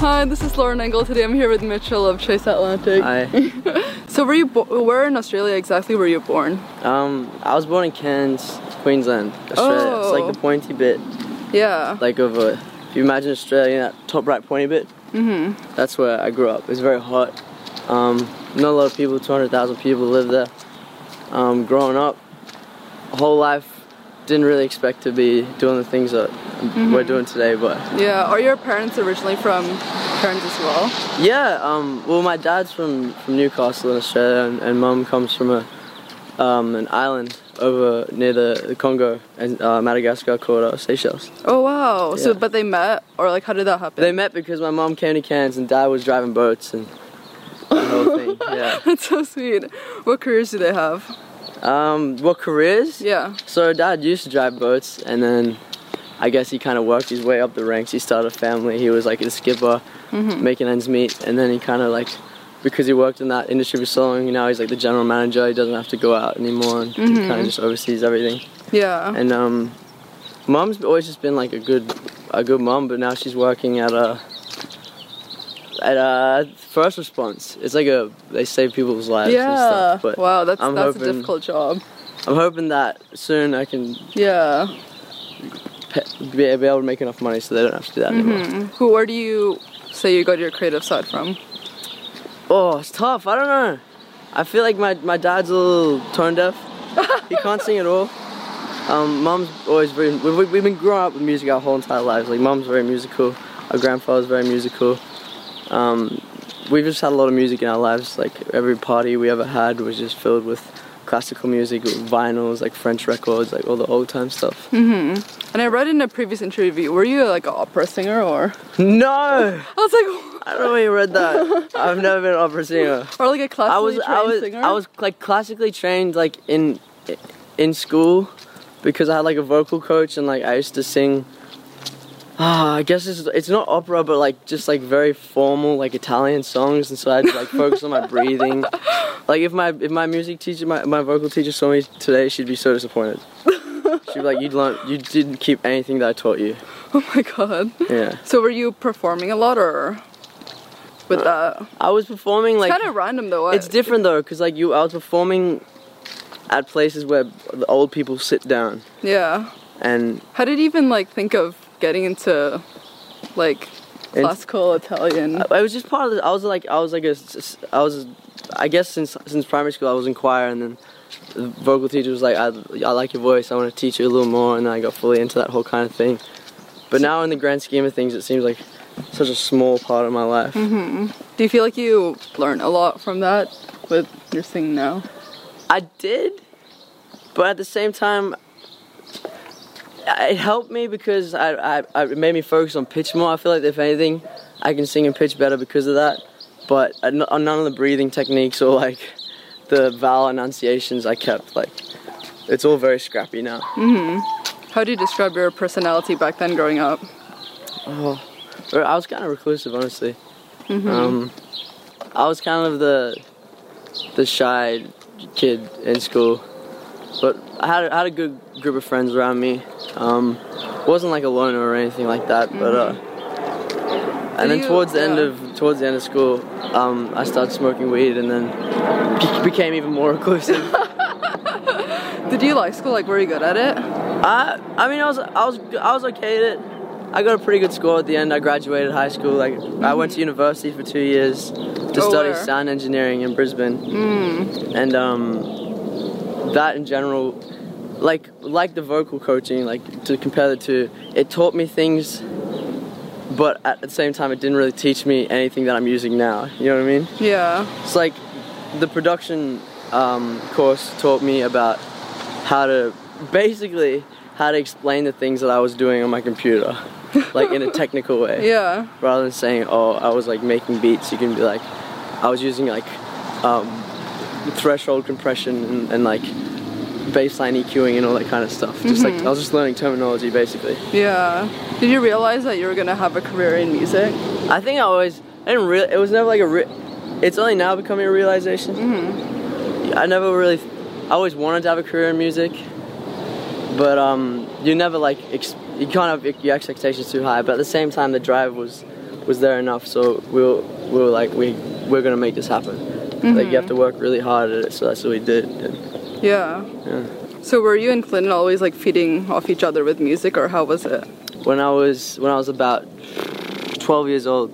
Hi, this is Lauren Engel. Today I'm here with Mitchell of Chase Atlantic. Hi. So, were you where in Australia exactly were you born? Um, I was born in Cairns, Queensland, Australia. It's like Oh. the pointy bit, Yeah. like of a. If you imagine Australia, that top right pointy bit. Mhm. That's where I grew up. It's very hot. Um, not a lot of people. Two hundred thousand people live there. Um, growing up, whole life, didn't really expect to be doing the things that we're doing today, but Yeah. Are your parents originally from Cairns as well? Yeah, um, well, my dad's from, from Newcastle in Australia, and, and mum comes from a um, an island over near the, the Congo and uh, Madagascar called uh, Seychelles. Oh wow. So, but they met, or like, how did that happen? They met because my mom came to Cairns and dad was driving boats and the whole thing. Yeah. That's so sweet. What careers do they have? Um, what careers? Yeah. So dad used to drive boats, and then I guess he kind of worked his way up the ranks. He started a family. He was like a skipper, making ends meet, and then he kind of like because he worked in that industry for so long. Now he's like the general manager. He doesn't have to go out anymore, and he kind of just oversees everything. Yeah. And um, mom's always just been like a good a good mom, but now she's working at a at a first response. It's like a they save people's lives and yeah. stuff. But wow. That's I'm that's a difficult job. I'm hoping that soon I can Yeah. pe- be, able to make enough money so they don't have to do that anymore. Mm. Who? Where do you say you got your creative side from? Oh, it's tough. I don't know. I feel like my, my dad's a little tone deaf. he can't sing at all. Um, mom's always very. We've, we've been growing up with music our whole entire lives. Like mom's very musical. Our grandfather's very musical. Um, we've just had a lot of music in our lives. Like every party we ever had was just filled with classical music, vinyls, like French records, like all the old time stuff. And I read in a previous interview, were you like an opera singer or? No, I was like, I don't know you read that. I've never been an opera singer. or like a classically I was trained I was singer. I was like classically trained like in in school because I had like a vocal coach and like I used to sing. Ah, I guess it's it's not opera, but like just like very formal like Italian songs, and so I'd like focus on my breathing. Like if my if my music teacher, my, my vocal teacher saw me today, she'd be so disappointed. She'd be like, "You learned, you didn't keep anything that I taught you." Oh my god. Yeah, So were you performing a lot or with that? I was performing Uh, like kind of random though. It's different though, cause like you, I was performing at places where the old people sit down, Yeah. and How did you even like think of getting into like It's- classical Italian? I, I was just part of. The, I was like, I was like a, I was, I guess since since primary school I was in choir, and then the vocal teacher was like, I, I like your voice, I want to teach you a little more, and then I got fully into that whole kind of thing. But now in the grand scheme of things, it seems like such a small part of my life. Mm-hmm. Do you feel like you learn a lot from that with your singing now? I did, but at the same time, it helped me because I, I, it made me focus on pitch more. I feel like if anything, I can sing and pitch better because of that. But uh, on none of the breathing techniques or like the vowel enunciations I kept like it's all very scrappy now. How do you describe your personality back then growing up? Oh, I was kind of reclusive, honestly. Um, I was kind of the the shy kid in school, but I had I had a good group of friends around me. Um, wasn't like a loner or anything like that, but uh, and Did then you- towards the end of towards the end of school, um, I started smoking weed, and then became even more reclusive. Did you like school? Like, were you good at it? I I mean I was I was I was okay at it. I got a pretty good score at the end. I graduated high school. Like I went to university for two years to Oh, study where? sound engineering in Brisbane. And um, that in general, like like the vocal coaching, like to compare the two, it taught me things. But at the same time, it didn't really teach me anything that I'm using now. You know what I mean? Yeah. It's like the production um, course taught me about how to basically how to explain the things that I was doing on my computer, like in a technical way, Yeah. rather than saying, "Oh, I was like making beats." You can be like, "I was using like um, threshold compression and, and like baseline EQing and all that kind of stuff. Just like I was just learning terminology basically. Yeah. Did you realize that you were gonna have a career in music? I think I always I didn't really. It was never like a. Re- it's only now becoming a realization. Hmm. I never really. I always wanted to have a career in music, but um, you never like. Ex- you can't have your expectations too high, but at the same time, the drive was was there enough. So we were we were like we we're gonna make this happen. Like you have to work really hard at it. So that's what we did. And, Yeah. yeah. So were you and Clinton always like feeding off each other with music, or how was it? when I was when I was about 12 years old,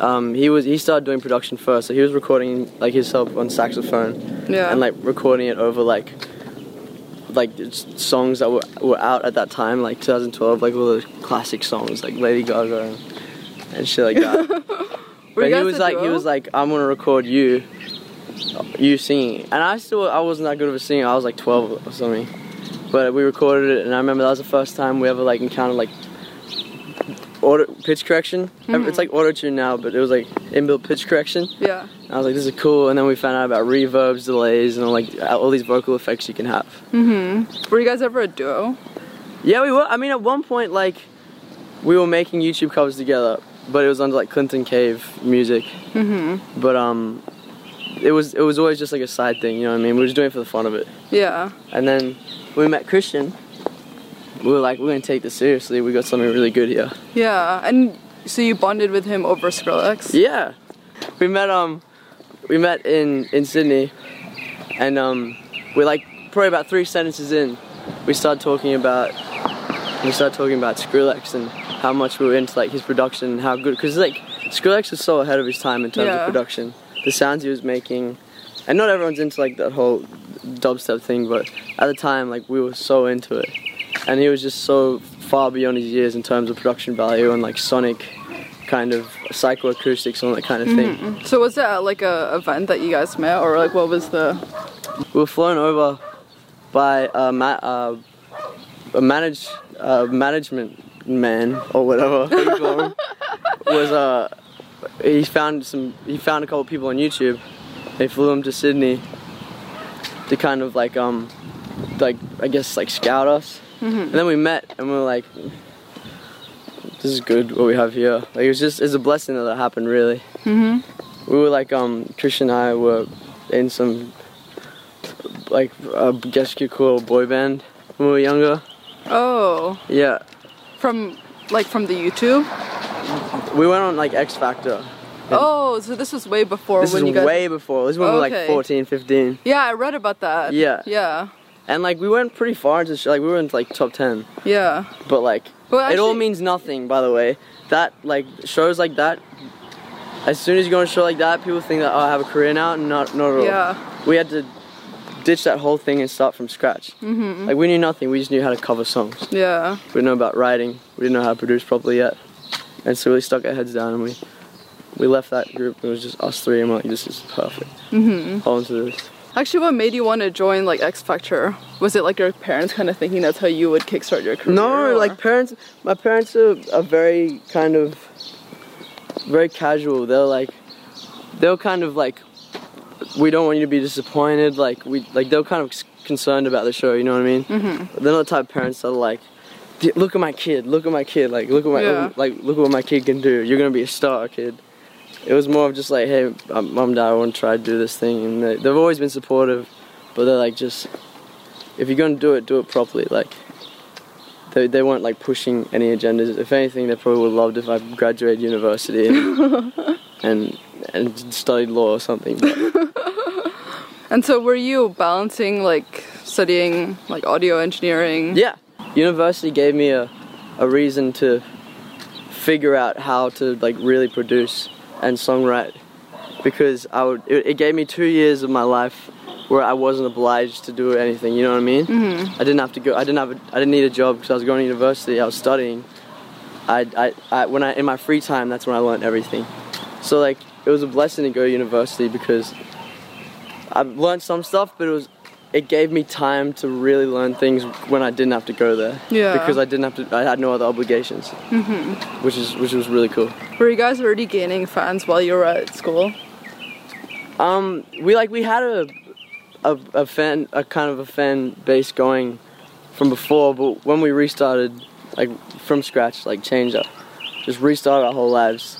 um, he was he started doing production first. So he was recording like himself on saxophone Yeah. and like recording it over like like songs that were were out at that time, like 2012, like all the classic songs like Lady Gaga and, and shit like that. But he was like he was like I'm gonna record you, you singing, and I still I wasn't that good of a singer. I was like 12 or something, but we recorded it, and I remember that was the first time we ever like encountered like auto pitch correction. Mm-hmm. It's like auto tune now, but it was like inbuilt pitch correction. Yeah. I was like, this is cool, and then we found out about reverbs, delays, and like all these vocal effects you can have. Mhm. Were you guys ever a duo? Yeah, we were. I mean, at one point, like, we were making YouTube covers together, but it was under like Clinton Cave music. Mm-hmm. But um, it was it was always just like a side thing. You know what I mean? We were just doing it for the fun of it. Yeah. And then we met Christian. We were like, we're gonna take this seriously. We got something really good here. Yeah. And so you bonded with him over Skrillex? Yeah, we met um, we met in in Sydney, and um, we like probably about three sentences in, we started talking about we started talking about Skrillex and how much we were into like his production and how good because like Skrillex was so ahead of his time in terms Yeah. of production, the sounds he was making, and not everyone's into like that whole dubstep thing, but at the time like we were so into it, and he was just so far beyond his years in terms of production value and like sonic kind of psychoacoustics and all that kind of thing. So was it at like a event that you guys met, or like what was the? We were flown over by a, ma- uh, a manage uh, management man or whatever you call him, was uh he found some he found a couple people on YouTube. They flew him to Sydney to kind of like um like I guess like scout us. And then we met and we were like this is good what we have here. Like it was just it's a blessing that that happened really. We were like um Trish and I were in some like a guess you could call a boy band when we were younger. Oh, Yeah. from like from the YouTube. We went on like X Factor. Oh, so this was way before This when you guys. way before. This was when we were like 14, 15. Yeah, I read about that. Yeah. Yeah. And like we went pretty far into like we were in like top 10. Yeah. But like Well, it all means nothing by the way. That like shows like that as soon as you go on a show like that, people think that oh, I have a career now. Not not at all. Yeah. We had to ditch that whole thing and start from scratch. Mm-hmm. Like we knew nothing. We just knew how to cover songs. Yeah. We didn't know about writing. We didn't know how to produce properly yet. And so we stuck our heads down and we we left that group. It was just us three and we're like, this is perfect. Mm-hmm. Hold on to this. Actually, what made you want to join like X Factor? Was it like your parents kind of thinking that's how you would kickstart your career? No, or- like parents. My parents are, are very kind of very casual. They're like they're kind of like we don't want you to be disappointed. Like we like they're kind of concerned about the show. You know what I mean? Mm-hmm. They're not the type of parents that are like. Look at my kid. Look at my kid. Like look at my Yeah. like look at what my kid can do. You're gonna be a star, kid. It was more of just like, hey, um, mom, dad, I want to try to do this thing, and they, they've always been supportive, but they're like, just if you're gonna do it, do it properly. Like they, they weren't like pushing any agendas. If anything, they probably would have loved if I graduated university and and, and studied law or something. And so, were you balancing like studying like audio engineering? yeah, university gave me a a reason to figure out how to like really produce and songwrite because I would it, it gave me two years of my life where I wasn't obliged to do anything. You know what I mean? Mm-hmm. I didn't have to go. I didn't have. A, I didn't need a job because I was going to university. I was studying. I, I, I when I in my free time, that's when I learned everything. So like it was a blessing to go to university because I learned some stuff, but it was it gave me time to really learn things when I didn't have to go there. Yeah. Because I didn't have to. I had no other obligations. Mm-hmm. Which is which was really cool. Were you guys already gaining fans while you were at school? Um, we like we had a a, a fan, a kind of a fan base going from before, but when we restarted, like from scratch, like changed up, just restarted our whole lives.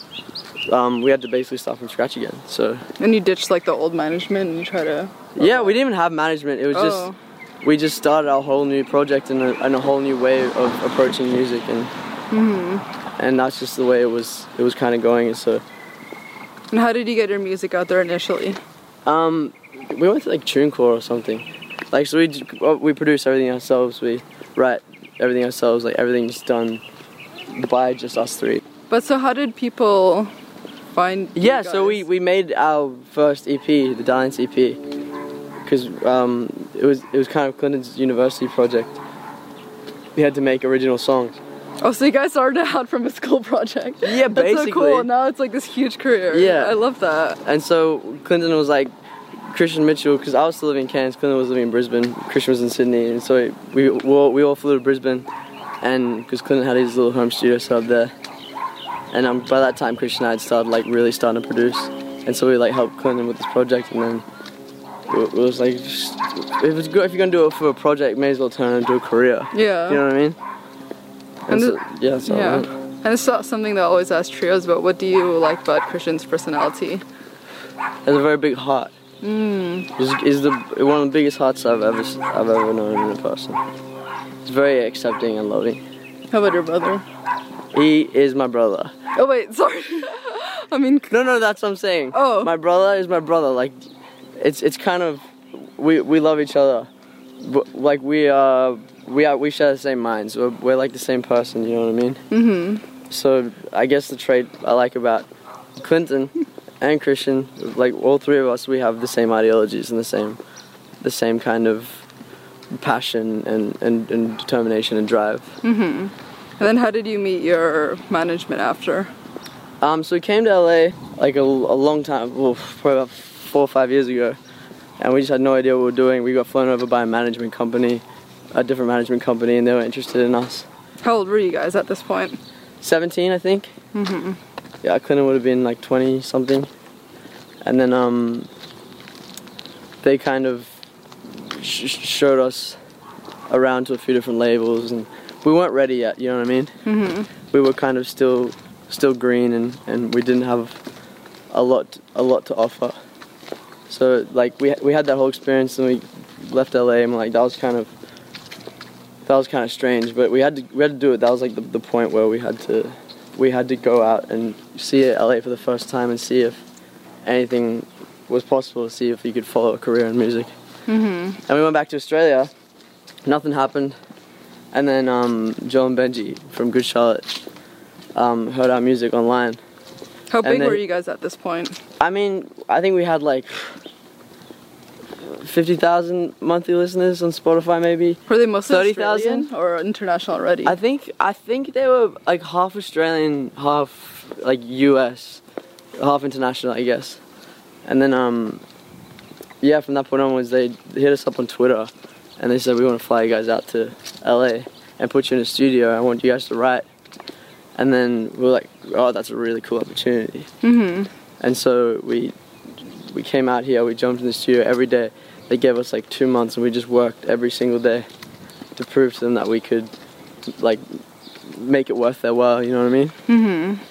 Um, we had to basically start from scratch again. So And you ditched like the old management and you try to. yeah, we didn't even have management. It was Oh. just we just started our whole new project and a, and a whole new way of approaching music, and Mm-hmm. and that's just the way it was. It was kind of going. So And how did you get your music out there initially? um, we went to like TuneCore or something. Like so we we produce everything ourselves. We write everything ourselves. Like everything's done by just us three. But so how did people find? Yeah, so we, we made our first EP, the Dalliance EP, because um, it was it was kind of Clinton's university project. We had to make original songs. Oh, so you guys started out from a school project? Yeah, basically. That's so cool. Now it's like this huge career. Yeah. I love that. And so Clinton was like Christian Mitchell, because I was still living in Cairns, Clinton was living in Brisbane, Christian was in Sydney, and so we we all, we all flew to Brisbane, and because Clinton had his little home studio set up there, and um, by that time Christian and I had started like really starting to produce, and so we like helped Clinton with this project, and then it, was like just, if it's good if you're gonna do it for a project, may as well turn it into a career. Yeah. You know what I mean? And, And so, the- yeah, so yeah. And it's not something that I always ask trios about. What do you like about Christian's personality? has a very big heart. Mm. The one of the biggest hearts I've ever I've ever known in a person. He's very accepting and loving. How about your brother? He is my brother. Oh wait, sorry. I mean, No, no, that's what I'm saying. Oh. my brother is my brother. Like, it's it's kind of we we love each other. But, like we uh we are we share the same minds. We're, we're like the same person. You know what I mean? mm-hmm. So I guess the trait I like about Clinton and Christian, like all three of us, we have the same ideologies and the same, the same kind of passion and, and, and determination and drive. And then how did you meet your management after? Um, so we came to LA like a, a long time, well, probably about four or five years ago, and we just had no idea what we were doing. We got flown over by a management company, a different management company, and they were interested in us. How old were you guys at this point? 17, I think. Mm-hmm. Yeah, Clinton would have been like 20 something. And then um, they kind of sh- sh- showed us around to a few different labels, and we weren't ready yet. You know what I mean? Mm-hmm. We were kind of still still green, and, and we didn't have a lot a lot to offer. So like we we had that whole experience, and we left LA, and like that was kind of that was kind of strange, but we had to we had to do it. That was like the, the point where we had to we had to go out and see LA for the first time and see if anything was possible to see if you could follow a career in music. Mm-hmm. And we went back to Australia. Nothing happened, and then um, Joel and Benji from Good Charlotte um, heard our music online. How big then- were you guys at this point? I mean, I think we had like fifty thousand monthly listeners on Spotify, maybe. Were they mostly 30,000? Australian or international already? I think I think they were like half Australian, half like US, half international, I guess. And then um, yeah, from that point onwards, they hit us up on Twitter, and they said we want to fly you guys out to LA and put you in a studio. I want you guys to write. And then we were like, oh, that's a really cool opportunity. mm-hmm. And so we we came out here. We jumped in the studio every day. They gave us like two months, and we just worked every single day to prove to them that we could like make it worth their while. You know what I mean? Mm-hmm.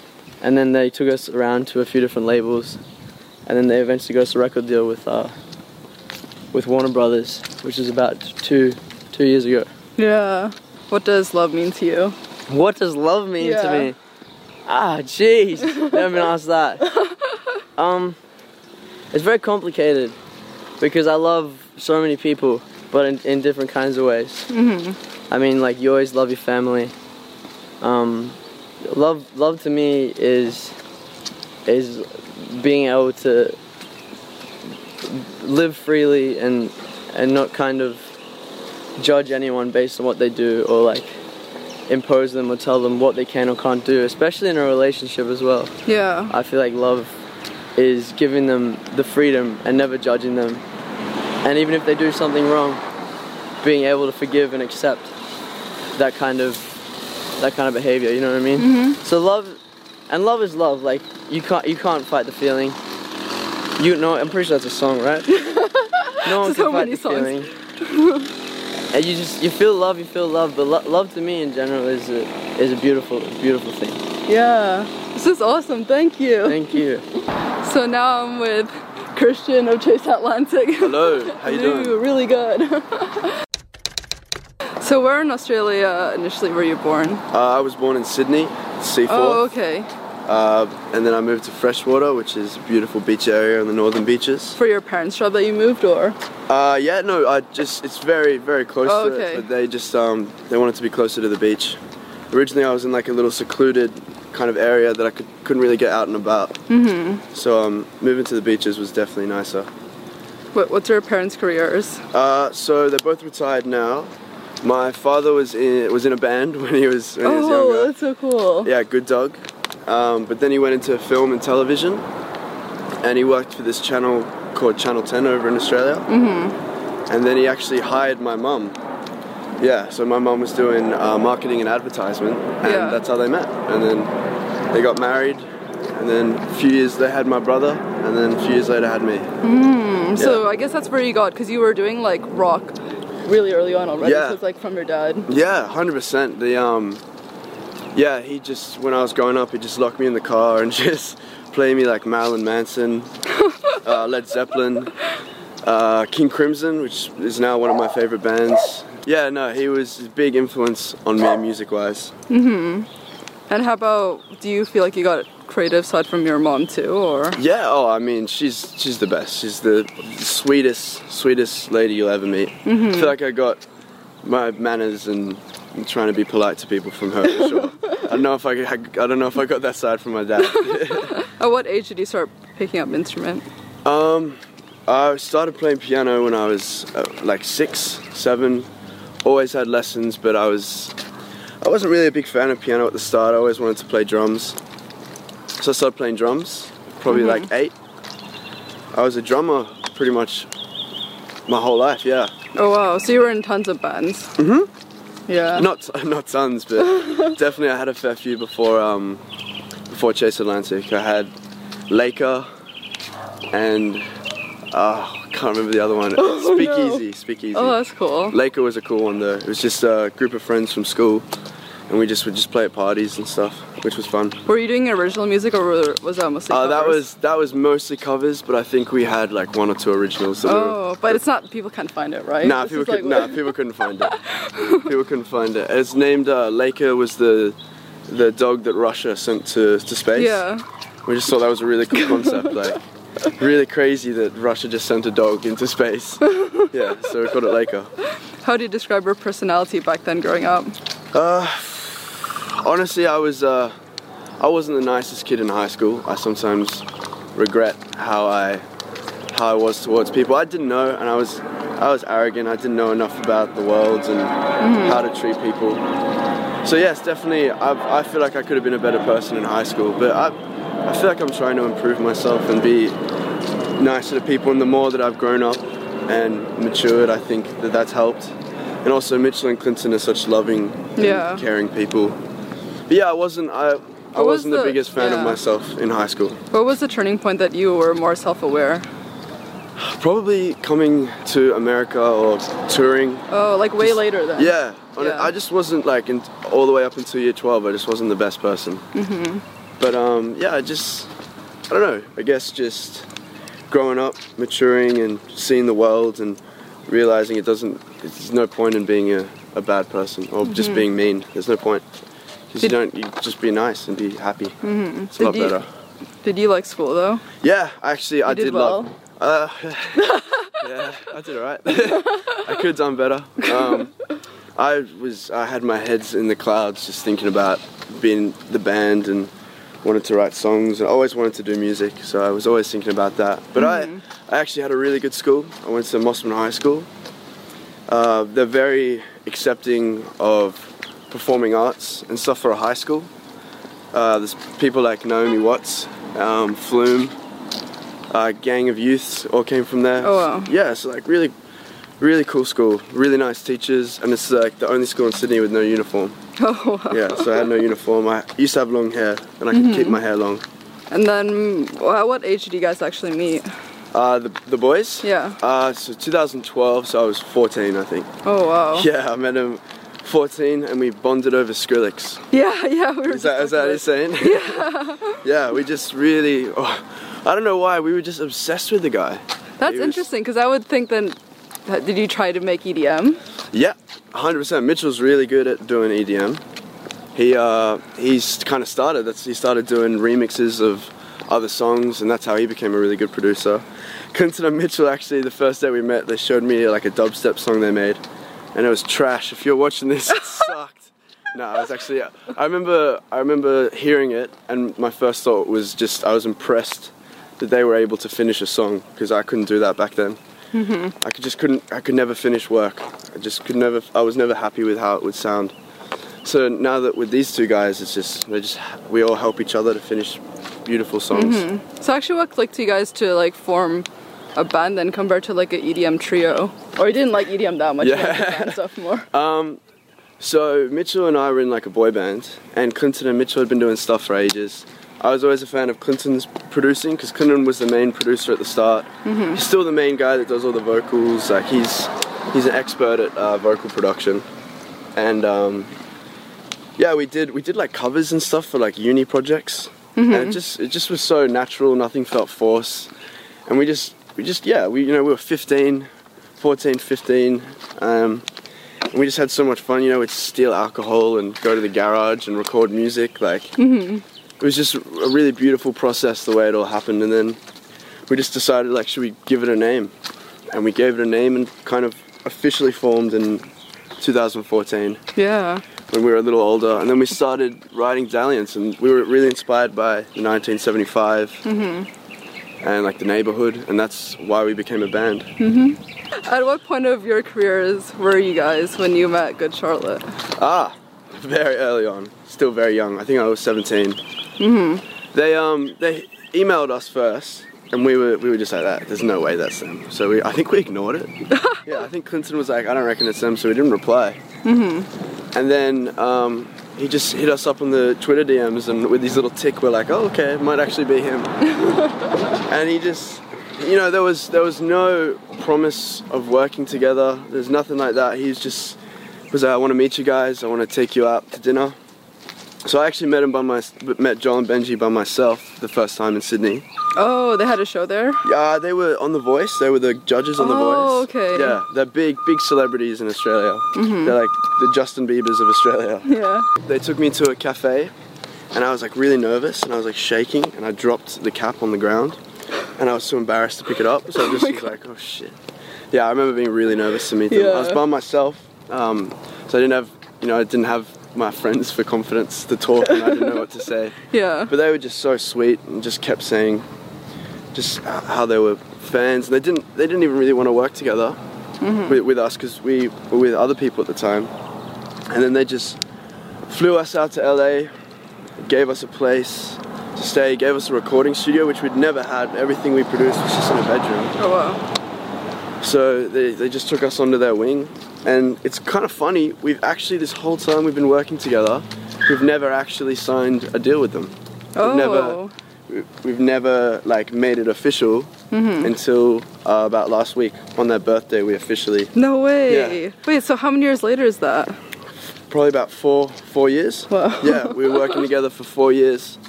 And then they took us around to a few different labels, and then they eventually got us a record deal with uh, with Warner Brothers, which is about two two years ago. Yeah. What does love mean to you? What does love mean Yeah. to me? Ah, jeez, never been asked that. Um, it's very complicated because I love so many people, but in, in different kinds of ways. Mm-hmm. I mean, like you always love your family. Um, love, love to me is is being able to live freely and and not kind of judge anyone based on what they do or like impose them or tell them what they can or can't do, especially in a relationship as well. Yeah. I feel like love is giving them the freedom and never judging them. And even if they do something wrong, being able to forgive and accept that kind of that kind of behavior, you know what I mean? Mm-hmm. So love and love is love. Like you can't you can't fight the feeling. You know, I'm pretty sure that's a song, right? no one So can fight many the songs. feeling. and you just you feel love, you feel love, but lo- love to me in general is a is a beautiful beautiful thing. Yeah. This is awesome. Thank you. Thank you. So now I'm with Christian of Chase Atlantic. Hello, how you doing? Really good. so where in Australia initially were you born? Uh, I was born in Sydney, C4, Oh, okay. uh, and then I moved to Freshwater, which is a beautiful beach area on the northern beaches. For your parents' job that you moved, or? Uh, yeah, no, I just it's very very close Oh, to okay. it, but they just um, they wanted to be closer to the beach. Originally, I was in like a little secluded kind of area that I could couldn't really get out and about. Mm-hmm. So um, moving to the beaches was definitely nicer. What, what's your parents' careers? Uh, so they're both retired now. My father was in was in a band when he was when he was Oh, younger. that's so cool. Yeah, Good Dog. Um, but then he went into film and television, and he worked for this channel called Channel 10 over in Australia. Mm-hmm. And then he actually hired my mum. Yeah, so my mum was doing uh, marketing and advertisement, and Yeah. that's how they met. And then they got married, and then a few years they had my brother, and then a few years later had me. So I guess that's where you got, because you were doing like rock really early on already. Yeah. So it's like from your dad. Yeah, hundred percent. The um, yeah, he just when I was growing up, he just locked me in the car and just play me like Marilyn Manson, uh, Led Zeppelin, uh, King Crimson, which is now one of my favorite bands. Yeah, no, he was a big influence on me music-wise. And how about, do you feel like you got creative side from your mom too, or? Yeah, oh, I mean, she's she's the best. She's the sweetest, sweetest lady you'll ever meet. I feel like I got my manners and trying to be polite to people from her for sure. I don't know if I, I don't know if I got that side from my dad. At what age did you start picking up instrument? Um, I started playing piano when I was uh, like six, seven. Always had lessons, but I was I wasn't really a big fan of piano at the start. I always wanted to play drums, so I started playing drums. Probably like eight. I was a drummer pretty much my whole life. Yeah, Oh wow, so you were in tons of bands. Mm-hmm. Yeah. not not tons, but definitely I had a fair few before um, before Chase Atlantic. I had Laika and uh, I can't remember the other one. Speakeasy, Speakeasy. Oh, that's cool. Laika was a cool one though. It was just a group of friends from school, and we just would just play at parties and stuff, which was fun. Were you doing original music or were- was that mostly Uh, that covers? was that was mostly covers, but I think we had like one or two originals. That Oh, were, but it's not, people can't find it, right? Nah, This people is like could, nah, people couldn't find it. people couldn't find it. It's named uh, Laika was the the dog that Russia sent to, to space. Yeah. We just thought that was a really cool concept, like really crazy that Russia just sent a dog into space. yeah, so we called it Laika. How do you describe her personality back then growing up? Honestly, I was uh, I wasn't the nicest kid in high school. I sometimes regret how I how I was towards people. I didn't know, and I was I was arrogant. I didn't know enough about the world and how to treat people. So yes, definitely, I've, I feel like I could have been a better person in high school. But I I feel like I'm trying to improve myself and be nicer to people. And the more that I've grown up and matured, I think that that's helped. And also, Mitchell and Clinton are such loving, and Yeah. caring people. But yeah, I wasn't. I I What was wasn't the, the- biggest fan of myself in high school. What was the turning point that you were more self-aware? Probably coming to America or touring. Oh, like way later then. Yeah, Yeah. I just wasn't like in, all the way up until year 12. I just wasn't the best person. Mm-hmm. But um, yeah, I just I don't know. I guess just growing up, maturing, and seeing the world, and realizing it doesn't. There's no point in being a, a bad person or just being mean. There's no point. Because you don't. You just be nice and be happy. Mm-hmm. It's a lot you- better. Did you like school though? Yeah, actually, I did did, well? love. Uh, yeah, I did alright. I could have done better. Um, I was, I had my heads in the clouds, just thinking about being the band and wanted to write songs. and I always wanted to do music, so I was always thinking about that. But I, I actually had a really good school. I went to Mosman High School. Uh, they're very accepting of performing arts and stuff for a high school. Uh, there's people like Naomi Watts, um, Flume, uh, Gang of Youths all came from there. Oh, wow. Yeah, so like really, really cool school. Really nice teachers, and it's like the only school in Sydney with no uniform. Oh, wow. Yeah, so I had no uniform. I used to have long hair, and I could keep my hair long. And then, at what age did you guys actually meet? Uh, the the boys. Yeah. Uh, so 2012. So I was 14, I think. Oh wow. Yeah, I met him 14, and we bonded over Skrillex. Yeah, yeah. We were Is that is that insane? Yeah. yeah, we just really. Oh, I don't know why we were just obsessed with the guy. That's was- interesting because I would think then. that- Did you try to make EDM? Yeah, 100%. Mitchell's really good at doing EDM. He uh, he's kind of started. That's he started doing remixes of other songs, and that's how he became a really good producer. Clinton and Mitchell actually, the first day we met, they showed me like a dubstep song they made, and it was trash. If you're watching this, it sucked. No, I was actually. I remember. I remember hearing it, and my first thought was just I was impressed that they were able to finish a song because I couldn't do that back then. Mm-hmm. I could just couldn't. I could never finish work. I just could never. I was never happy with how it would sound. So now that with these two guys, it's just they just we all help each other to finish beautiful songs. Mm-hmm. So actually, what clicked you guys to like form a band then compared to like an EDM trio? Or you didn't like EDM that much? Yeah. band stuff more. Um, so Mitchell and I were in like a boy band, and Clinton and Mitchell had been doing stuff for ages. I was always a fan of Clinton's producing because Clinton was the main producer at the start. He's still the main guy that does all the vocals. Like he's he's an expert at uh, vocal production, and um, yeah, we did we did like covers and stuff for like uni projects, and it just it just was so natural. Nothing felt forced, and we just we just yeah we you know we were 15, 14, 15. Um, and we just had so much fun, you know, we'd steal alcohol and go to the garage and record music. Like, it was just a really beautiful process the way it all happened. And then we just decided, like, should we give it a name? And we gave it a name and kind of officially formed in 2014 Yeah. when we were a little older. And then we started writing Dalliance, and we were really inspired by the 1975 and like the neighborhood, and that's why we became a band. Mhm. At what point of your careers were you guys when you met Good Charlotte? Ah, very early on. Still very young. I think I was 17. Mm-hmm. They um they emailed us first, and we were we were just like that. There's no way that's them. So we I think we ignored it. yeah, I think Clinton was like, I don't reckon it's them, so we didn't reply. Mm-hmm. And then um, he just hit us up on the Twitter DMs, and with his little tick, we're like, oh okay, it might actually be him. and he just. You know, there was there was no promise of working together. There's nothing like that. He's just was like, I want to meet you guys. I want to take you out to dinner. So I actually met him by my met and Benji by myself the first time in Sydney. Oh, they had a show there? Yeah, they were on The Voice. They were the judges on The Voice. Oh, okay. Yeah, they're big big celebrities in Australia. They're like the Justin Biebers of Australia. Yeah. They took me to a cafe, and I was like really nervous, and I was like shaking, and I dropped the cap on the ground, and I was so embarrassed to pick it up, so I just was like, oh shit. Yeah, I remember being really nervous to meet them. Yeah. I was by myself, um, so I didn't have, you know, I didn't have my friends for confidence to talk, and I didn't know what to say. Yeah. But they were just so sweet and just kept saying, just how they were fans, and they didn't, they didn't even really want to work together mm-hmm. with, with us because we were with other people at the time, and then they just flew us out to LA, gave us a place to stay, gave us a recording studio which we'd never had. Everything we produced was just in a bedroom. Oh wow. So they, they just took us under their wing. And it's kind of funny, we've actually, this whole time we've been working together, we've never actually signed a deal with them. Oh. We've never, we- we've never like made it official until uh, about last week. On their birthday, we officially, No way. Yeah. Wait, so how many years later is that? probably about four, four years. Wow. Yeah, we were working together for four years,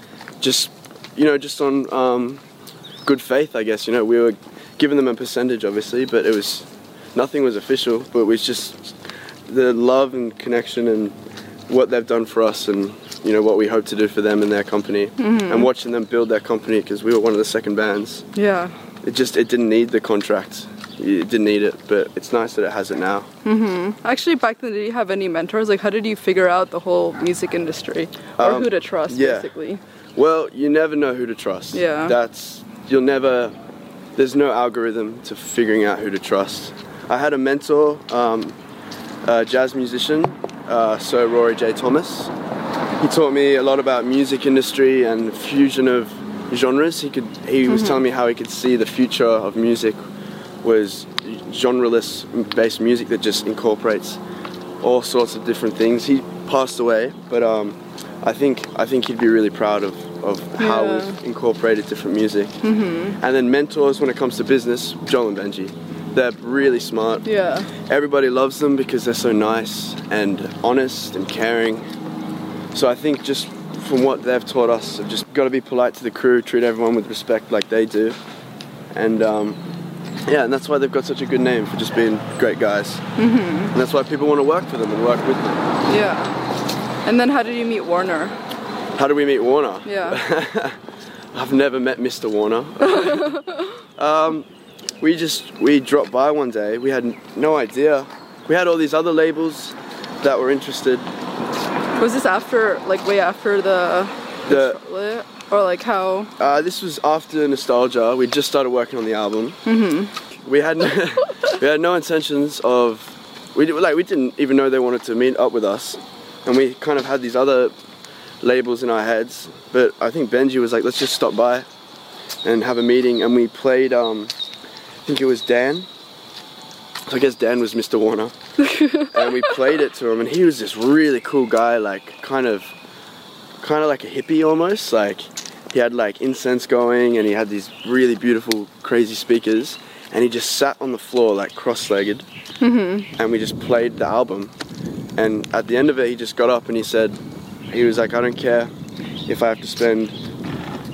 just, you know, just on um, good faith, I guess. You know, we were giving them a percentage, obviously, but it was nothing was official. But it was just the love and connection and what they've done for us, and you know what we hope to do for them and their company, and watching them build their company because we were one of the second bands. Yeah. It just it didn't need the contract. It didn't need it, but it's nice that it has it now. Actually, back then, did you have any mentors? Like, how did you figure out the whole music industry or Um, who to trust, yeah. basically? Well, you never know who to trust. Yeah. That's you'll never. There's no algorithm to figuring out who to trust. I had a mentor, um, a jazz musician, uh, Sir Rory J. Thomas. He taught me a lot about music industry and fusion of genres. He could. He was telling me how he could see the future of music was genreless based music that just incorporates all sorts of different things. He passed away, but um, I think I think he'd be really proud of of how Yeah. we've incorporated different music. Mm-hmm. And then mentors when it comes to business, Joel and Benji. They're really smart. Yeah. Everybody loves them because they're so nice and honest and caring. So I think just from what they've taught us, I've just got to be polite to the crew, treat everyone with respect like they do. And um, yeah, and that's why they've got such a good name for just being great guys. Mm-hmm. And that's why people want to work for them and work with them. Yeah. And then how did you meet Warner? How do we meet Warner? Yeah. I've never met Mr. Warner. um, we just we dropped by one day. We had no idea. We had all these other labels that were interested. Was this after, like, way after the, The? Or like how? uh, this was after Nostalgia. We just started working on the album. Mm-hmm. We had no, we had no intentions of we like we didn't even know they wanted to meet up with us, and we kind of had these other labels in our heads. But I think Benji was like, let's just stop by and have a meeting, and we played. Um, I think it was Dan. So I guess Dan was Mr. Warner, and we played it to him, and he was this really cool guy, like kind of, kind of like a hippie almost. Like he had like incense going, and he had these really beautiful, crazy speakers, and he just sat on the floor like cross-legged, and we just played the album. And at the end of it, he just got up and he said, he was like, I don't care if I have to spend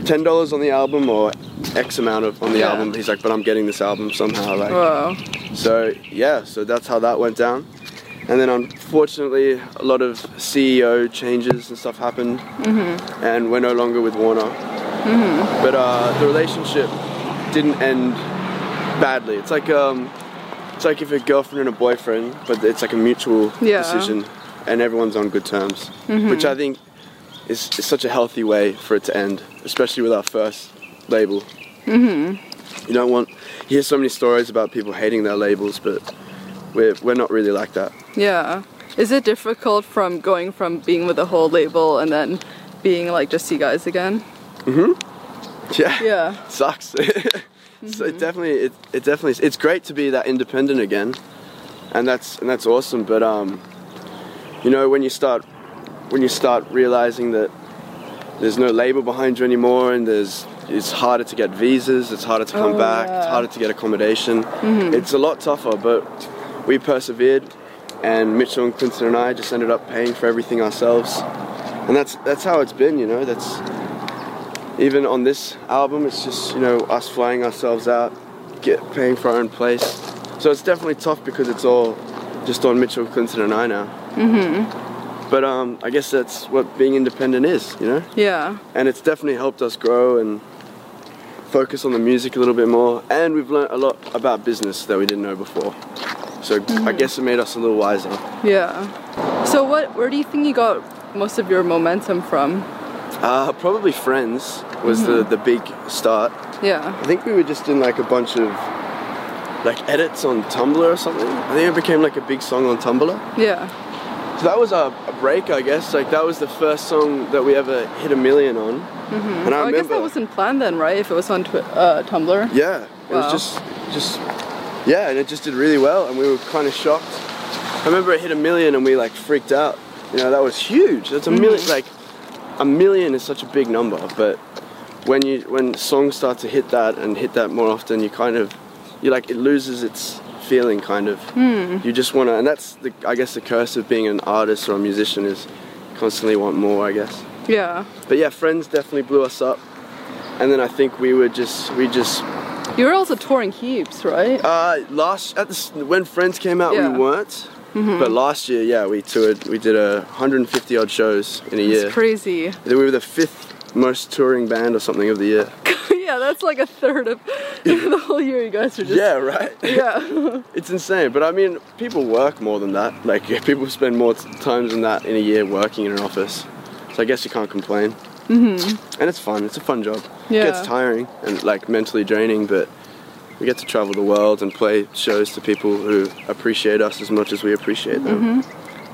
ten dollars on the album or X amount of on the Yeah. album. He's like, but I'm getting this album somehow. Like, so yeah, so that's how that went down. And then unfortunately, a lot of CEO changes and stuff happened, and we're no longer with Warner. But uh, the relationship didn't end badly. It's like um, it's like if a girlfriend and a boyfriend, but it's like a mutual Yeah. decision, and everyone's on good terms, which I think is, is such a healthy way for it to end, especially with our first label. You don't want you hear so many stories about people hating their labels, but we're we're not really like that. Yeah. Is it difficult from going from being with a whole label and then being like just you guys again? Mhm. Yeah, Yeah. sucks. so it definitely it, it definitely it's great to be that independent again, and that's and that's awesome. But um, you know when you start when you start realizing that there's no label behind you anymore, and there's it's harder to get visas, it's harder to come Oh, back, it's harder to get accommodation. Mm-hmm. It's a lot tougher, but we persevered, and Mitchell and Clinton and I just ended up paying for everything ourselves, and that's that's how it's been. You know, that's even on this album, it's just you know us flying ourselves out, get paying for our own place. So it's definitely tough because it's all just on Mitchell, Clinton, and I now. Mm-hmm. But um, I guess that's what being independent is, you know. Yeah. And it's definitely helped us grow and focus on the music a little bit more. And we've learned a lot about business that we didn't know before. So I guess it made us a little wiser. Yeah. So what where do you think you got most of your momentum from? Uh, probably Friends was the, the big start. Yeah. I think we were just in like a bunch of like edits on Tumblr or something. I think it became like a big song on Tumblr. Yeah. So that was a, a break, I guess. Like that was the first song that we ever hit a million on. And I I guess that wasn't planned then, right? If it was on twi- uh, Tumblr. yeah, it Wow. was just, just, yeah, and it just did really well, and we were kind of shocked. I remember it hit a million, and we like freaked out. You know, that was huge. That's a million. Like, a million is such a big number, but when you when songs start to hit that and hit that more often, you kind of, you like it loses its feeling, kind of. You just want to, and that's the I guess the curse of being an artist or a musician is constantly want more, I guess. Yeah. But yeah, Friends definitely blew us up, and then I think we were just we just You were also touring heaps, right? uh, last at the when Friends came out Yeah. Mm-hmm. we weren't, but last year yeah we toured we did a 150 odd shows in a year. It's crazy. We were the fifth most touring band or something of the year. yeah, that's like a third of the whole year you guys are just yeah, right. Yeah. It's insane, but I mean, people work more than that. Like, people spend more times than that in a year working in an office. So I guess you can't complain. Mm-hmm. And it's fun. It's a fun job. Yeah. It gets tiring and like mentally draining, but we get to travel the world and play shows to people who appreciate us as much as we appreciate them.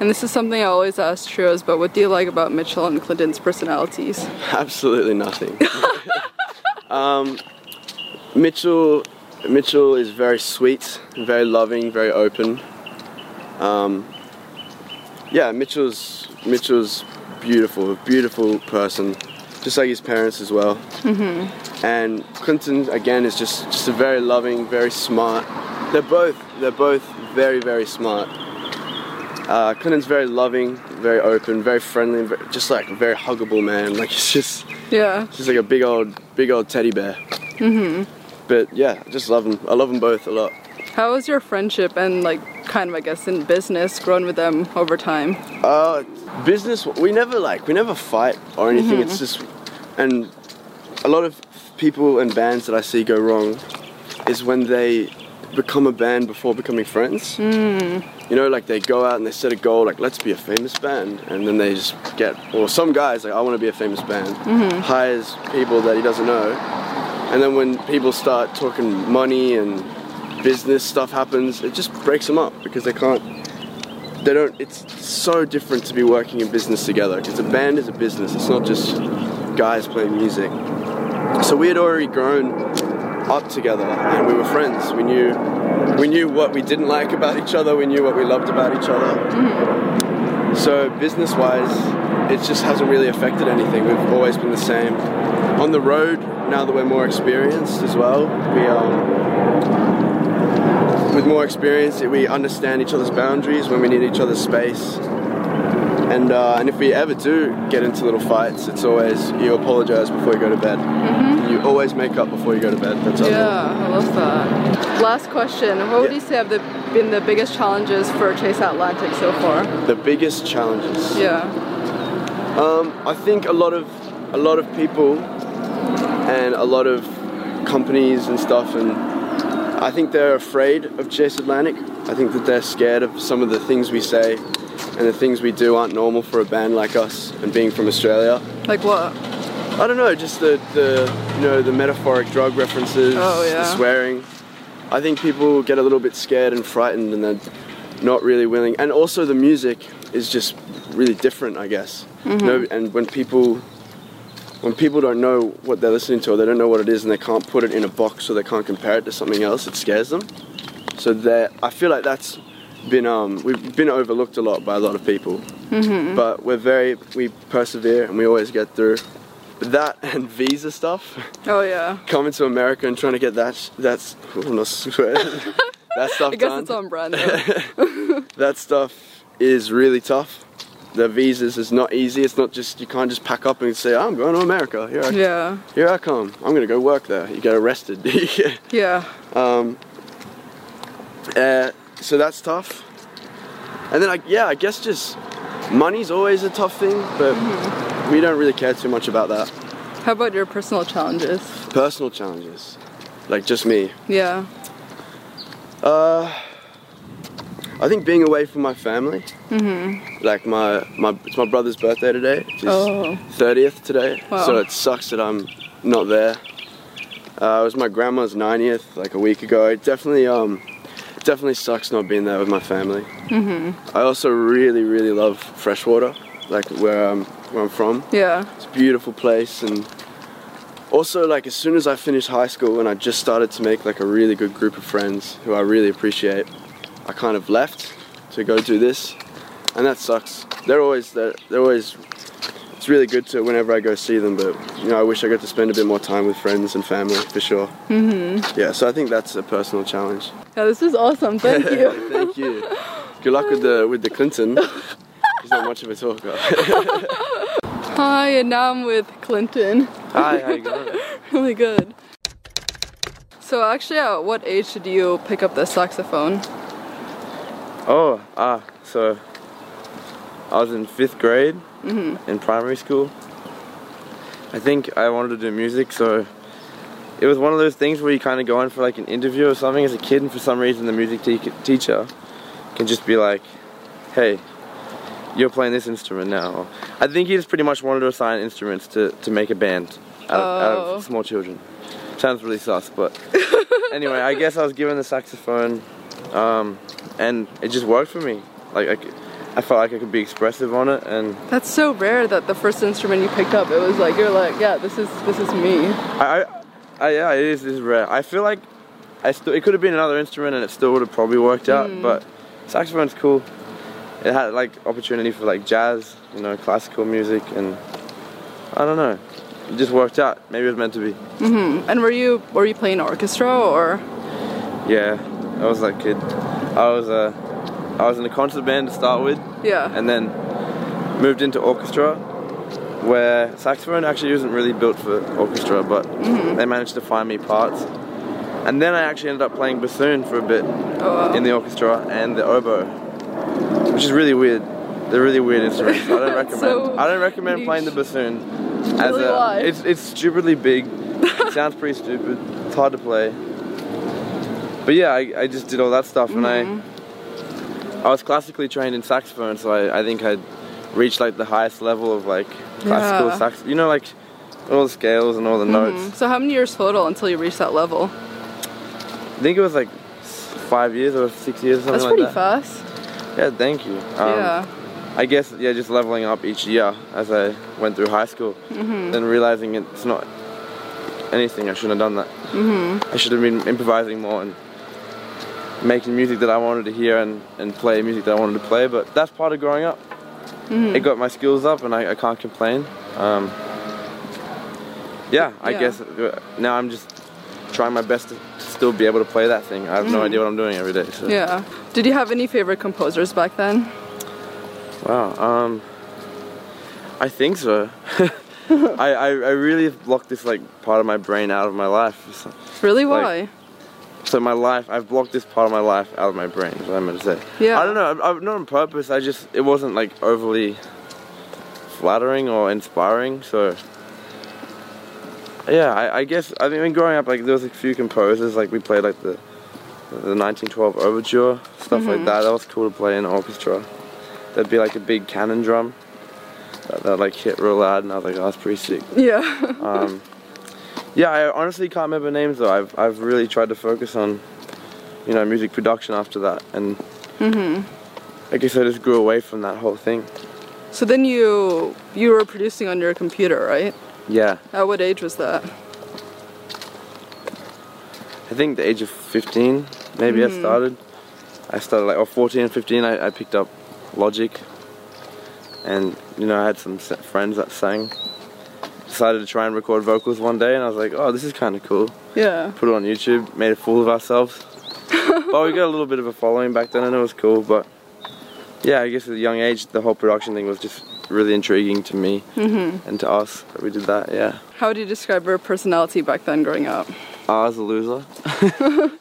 And this is something I always ask trios, but what do you like about Mitchell and Clinton's personalities? Absolutely nothing. um, Mitchell, Mitchell is very sweet, very loving, very open. Um, yeah, Mitchell's Mitchell's beautiful, beautiful person. just like his parents as well. Mm-hmm. And Clinton again is just just a very loving, very smart. They're both they're both very very smart. Uh, Clinton's very loving, very open, very friendly, very, just like a very huggable man. Like he's just Yeah. just like a big old big old teddy bear. Mm-hmm. But yeah, I just love them. I love them both a lot. How was your friendship and like kind of I guess in business grown with them over time? Uh, business. We never like we never fight or anything. It's just, and a lot of people and bands that I see go wrong is when they become a band before becoming friends. Mm. You know, like they go out and they set a goal, like let's be a famous band, and then they just get, or some guys like I want to be a famous band, hires people that he doesn't know, and then when people start talking money and business stuff happens, it just breaks them up because they can't they don't it's so different to be working in business together because a band is a business. It's not just guys playing music. So we had already grown up together and we were friends. We knew we knew what we didn't like about each other. We knew what we loved about each other. So business wise it just hasn't really affected anything. We've always been the same. On the road now that we're more experienced as well we um with more experience, we understand each other's boundaries when we need each other's space. And, uh, and if we ever do get into little fights, it's always you apologize before you go to bed. You always make up before you go to bed. That's. Yeah, I love that. Last question. What would Yeah. you say have the, been the biggest challenges for Chase Atlantic so far? The biggest challenges. Yeah. Um, I think a lot of a lot of people and a lot of companies and stuff, and I think they're afraid of Chase Atlantic. I think that they're scared of some of the things we say and the things we do aren't normal for a band like us. And being from Australia, Like what? I don't know, just the, the you know the metaphoric drug references, Oh, yeah. the swearing. I think people get a little bit scared and frightened, and they're not really willing. And also the music is just really different, I guess. Mm-hmm. No, and when people when people don't know what they're listening to, or they don't know what it is, and they can't put it in a box, or they can't compare it to something else, it scares them. So that I feel like that's been um, we've been overlooked a lot by a lot of people. Mm-hmm. But we're very we persevere and we always get through. That and visa stuff, Oh yeah. coming to America and trying to get that that's oh, swear. that stuff I guess done. it's on brand. That stuff is really tough. The visas is not easy. It's not just you can't just pack up and say I'm going to America. Here I yeah. here I come. I'm gonna go work there. You get arrested. Yeah. Um, uh, so that's tough. And then, I, yeah, I guess just money's always a tough thing, but we don't really care too much about that. How about your personal challenges? Personal challenges, like just me. Yeah. Uh, I think being away from my family. Mm-hmm. Like my my it's my brother's birthday today. It's Oh. 30th today. Wow. So it sucks that I'm not there. Uh, it was my grandma's 90th like a week ago. It definitely um definitely sucks not being there with my family. Mm-hmm. I also really really love Freshwater, like where I'm where I'm from. Yeah. It's a beautiful place and also like as soon as I finished high school and I just started to make like a really good group of friends who I really appreciate, I kind of left to go do this, and that sucks. They're always they're, they're always it's really good to whenever I go see them, but you know I wish I got to spend a bit more time with friends and family for sure. Mm-hmm. Yeah, so I think that's a personal challenge. Yeah. This is awesome. Thank you. Thank you. Good luck with the with the Clinton. Not much of a talker. Hi, and now I'm with Clinton. Hi, how you going? really good. So actually, at what age did you pick up the saxophone? Oh, ah, so I was in fifth grade in primary school. I think I wanted to do music, so it was one of those things where you kind of go in for like an interview or something as a kid, and for some reason the music te- teacher can just be like, "Hey, you're playing this instrument now." I think he just pretty much wanted to assign instruments to, to make a band out, of, out Oh. of small children. Sounds really sus, but anyway, I guess I was given the saxophone, um, and it just worked for me. Like I, I felt like I could be expressive on it, and That's so rare that the first instrument you picked up, it was like you're like, yeah, this is this is me. I, I, I yeah, it is, rare. I feel like I still it could have been another instrument, and it still would have probably worked out. But saxophone's cool. It had like opportunity for like jazz, you know, classical music, and I don't know. it just worked out. Maybe it was meant to be. And were you were you playing orchestra or? Yeah, I was that kid. I was uh, I was in a concert band to start with, Yeah. and then moved into orchestra, where saxophone actually isn't really built for orchestra, but they managed to find me parts. And then I actually ended up playing bassoon for a bit in the orchestra and the oboe, which is really weird. They're really weird instruments. I don't recommend. So I don't recommend niche. playing the bassoon. As Really, a? It's it's stupidly big. it sounds pretty stupid. It's hard to play. But yeah, I, I just did all that stuff, and I mm-hmm. I was classically trained in saxophone, so I, I think I'd reached like the highest level of like classical Yeah. sax. You know, like all the scales and all the notes. Mm-hmm. So how many years total until you reached that level? I think it was like five years or six years, something That's like pretty that. fast. Yeah, thank you. Um, yeah. I guess yeah, just leveling up each year as I went through high school, Mm-hmm. then realizing it's not anything. I shouldn't have done that. Mm-hmm. I should have been improvising more and making music that I wanted to hear and, and play music that I wanted to play. But that's part of growing up. Mm-hmm. It got my skills up, and I, I can't complain. Um, yeah, I Yeah. guess uh, now I'm just trying my best to still be able to play that thing. I have no idea what I'm doing every day. So. Yeah. Did you have any favorite composers back then? Wow. Um, I think so. I, I, I really blocked this like part of my brain out of my life. Really? Like- Why? So my life, I've blocked this part of my life out of my brain. Is what I meant to say. Yeah. I don't know. I, I, not on purpose. I just it wasn't like overly flattering or inspiring. So yeah, I, I guess I mean growing up like there was a few composers like we played like the the 1912 overture stuff Mm-hmm. like that. That was cool to play in orchestra. There'd be like a big cannon drum that, that like hit real loud, and I was like, oh, that's pretty sick. Yeah. Um, yeah, I honestly can't remember names though. I've I've really tried to focus on, you know, music production after that, and I guess I just grew away from that whole thing. so then you you were producing on your computer, right? Yeah, At what age was that? I think the age of 15, maybe I hmm. started. I started like, or 14 and 15, I, I picked up Logic, and you know, I had some friends that sang. Decided to try and record vocals one day, and I was like, oh, this is kind of cool. Yeah. put it on YouTube, made a fool of ourselves. but we got a little bit of a following back then, and it was cool. But yeah, I guess at a young age, the whole production thing was just really intriguing to me and to us that we did that. Yeah, How would you describe your personality back then growing up? I was a loser.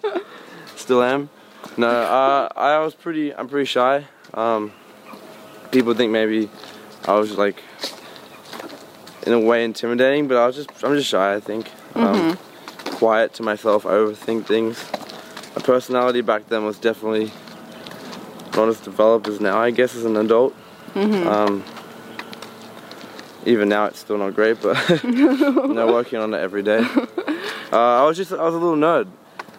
Still am. No, uh, I was pretty. I'm pretty shy. Um, people think maybe I was like in a way intimidating, but I was just. I'm just shy. I think. Um, quiet to myself. I overthink things. My personality back then was definitely not as developed as now. I guess as an adult. Um, even now, it's still not great, but no, working on it every day. Uh, I was just, I was a little nerd.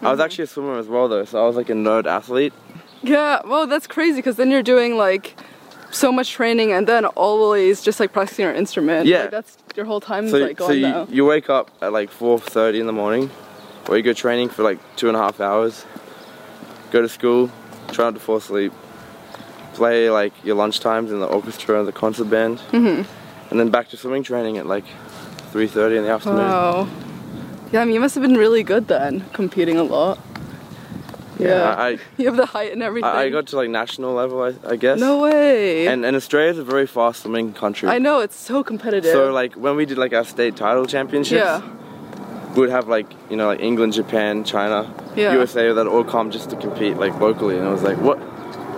I was actually a swimmer as well, though, so I was like a nerd athlete. Yeah. Well, that's crazy because then you're doing like so much training and then always just like practicing your instrument. Yeah. Like, that's your whole time So, like so you, now. you wake up at like 4:30 in the morning, or you go training for like two and a half hours. Go to school, try not to fall asleep. Play like your lunch times in the orchestra and the concert band, Mm-hmm. And then back to swimming training at like 3:30 in the afternoon. Wow. Yeah, I mean, you must have been really good then, competing a lot. Yeah. I, you have the height and everything. I I got to like national level, I, I guess. No way. And and Australia's a very fast swimming country. I know it's so competitive. So like when we did like our state title championships, yeah. we would have like you know like England, Japan, China, Yeah. USA that all come just to compete like locally, and I was like, what?